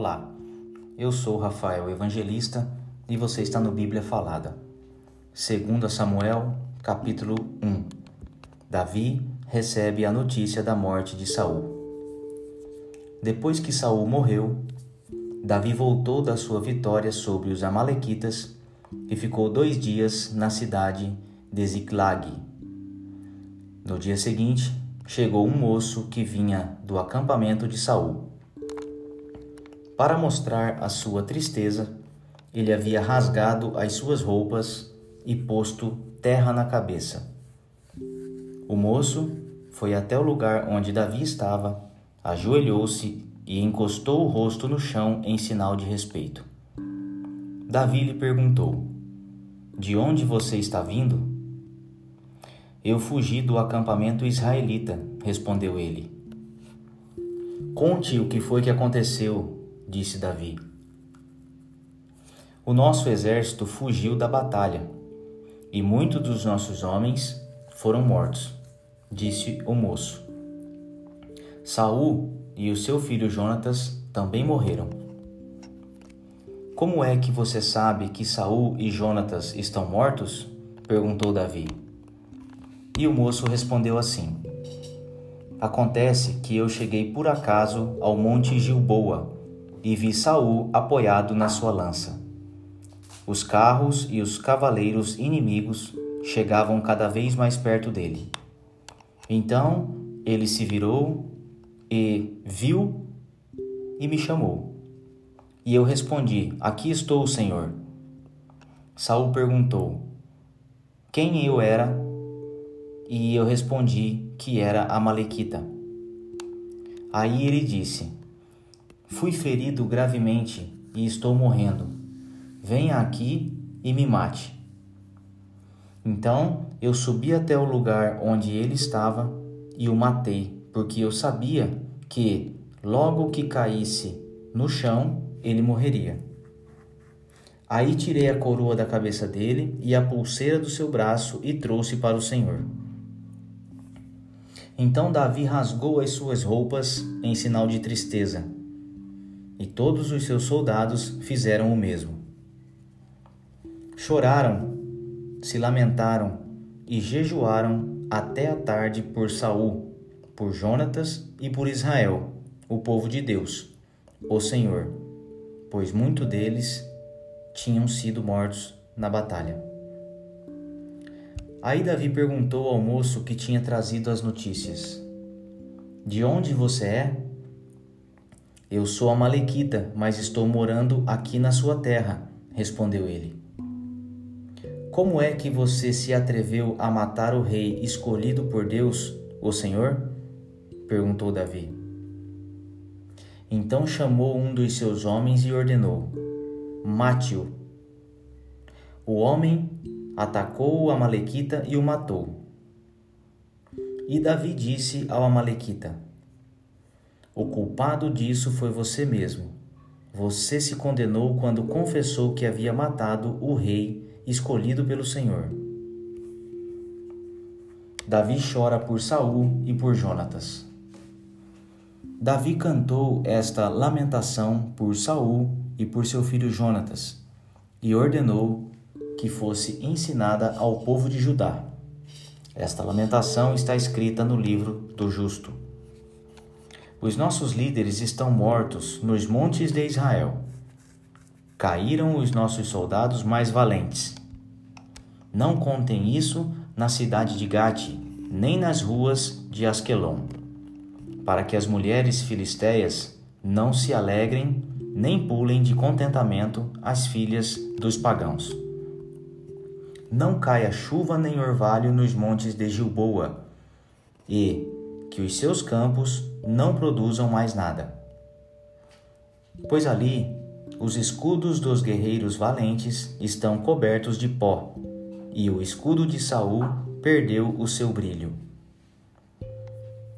Olá, eu sou Rafael Evangelista e você está no Bíblia Falada. 2 Samuel, capítulo 1. Davi recebe a notícia da morte de Saul. Depois que Saul morreu, Davi voltou da sua vitória sobre os amalequitas e ficou dois dias na cidade de Ziklag. No dia seguinte, chegou um moço que vinha do acampamento de Saul. Para mostrar a sua tristeza, ele havia rasgado as suas roupas e posto terra na cabeça. O moço foi até o lugar onde Davi estava, ajoelhou-se e encostou o rosto no chão em sinal de respeito. Davi lhe perguntou: De onde você está vindo? Eu fugi do acampamento israelita, respondeu ele. Conte o que foi que aconteceu, disse Davi. O nosso exército fugiu da batalha e muitos dos nossos homens foram mortos, disse o moço. Saul e o seu filho Jonatas também morreram. Como é que você sabe que Saul e Jonatas estão mortos? perguntou Davi. E o moço respondeu assim: Acontece que eu cheguei por acaso ao monte Gilboa e vi Saul apoiado na sua lança. Os carros e os cavaleiros inimigos chegavam cada vez mais perto dele. Então ele se virou e viu e me chamou. E eu respondi: Aqui estou, Senhor. Saul perguntou: Quem eu era e eu respondi que era a Malequita. Aí ele disse: Fui ferido gravemente e estou morrendo. Venha aqui e me mate. Então eu subi até o lugar onde ele estava e o matei, porque eu sabia que, logo que caísse no chão, ele morreria. Aí tirei a coroa da cabeça dele e a pulseira do seu braço e trouxe para o Senhor. Então Davi rasgou as suas roupas em sinal de tristeza, e todos os seus soldados fizeram o mesmo. Choraram, se lamentaram e jejuaram até a tarde por Saul, por Jonatas e por Israel, o povo de Deus, o Senhor, pois muitos deles tinham sido mortos na batalha. Aí Davi perguntou ao moço que tinha trazido as notícias: De onde você é? Eu sou a Malequita, mas estou morando aqui na sua terra, respondeu ele. Como é que você se atreveu a matar o rei escolhido por Deus, o Senhor? perguntou Davi. Então chamou um dos seus homens e ordenou: Mate-o. O homem atacou o Amalequita e o matou. E Davi disse ao Amalequita: O culpado disso foi você mesmo. Você se condenou quando confessou que havia matado o rei escolhido pelo Senhor. Davi chora por Saul e por Jonatas. Davi cantou esta lamentação por Saul e por seu filho Jonatas, e ordenou que fosse ensinada ao povo de Judá. Esta lamentação está escrita no livro do Justo. Os nossos líderes estão mortos nos montes de Israel. Caíram os nossos soldados mais valentes. Não contem isso na cidade de Gate, nem nas ruas de Asquelon, para que as mulheres filisteias não se alegrem nem pulem de contentamento as filhas dos pagãos não caia chuva nem orvalho nos montes de Gilboa, e que os seus campos não produzam mais nada. Pois ali os escudos dos guerreiros valentes estão cobertos de pó, e o escudo de Saul perdeu o seu brilho.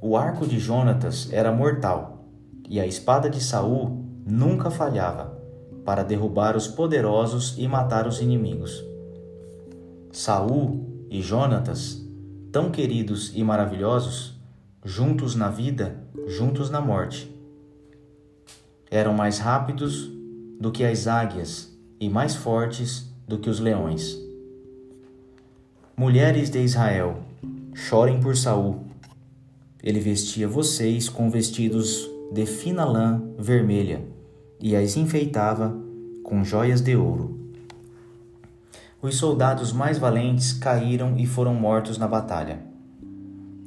O arco de Jonatas era mortal, e a espada de Saul nunca falhava, para derrubar os poderosos e matar os inimigos. Saul e Jonatas, tão queridos e maravilhosos, juntos na vida, juntos na morte. Eram mais rápidos do que as águias e mais fortes do que os leões. Mulheres de Israel, chorem por Saul. Ele vestia vocês com vestidos de fina lã vermelha e as enfeitava com joias de ouro. Os soldados mais valentes caíram e foram mortos na batalha.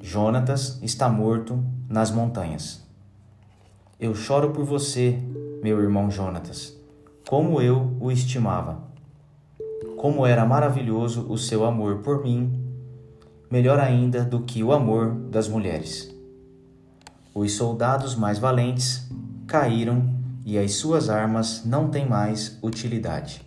Jonatas está morto nas montanhas. Eu choro por você, meu irmão Jonatas, como eu o estimava. Como era maravilhoso o seu amor por mim, melhor ainda do que o amor das mulheres. Os soldados mais valentes caíram e as suas armas não têm mais utilidade.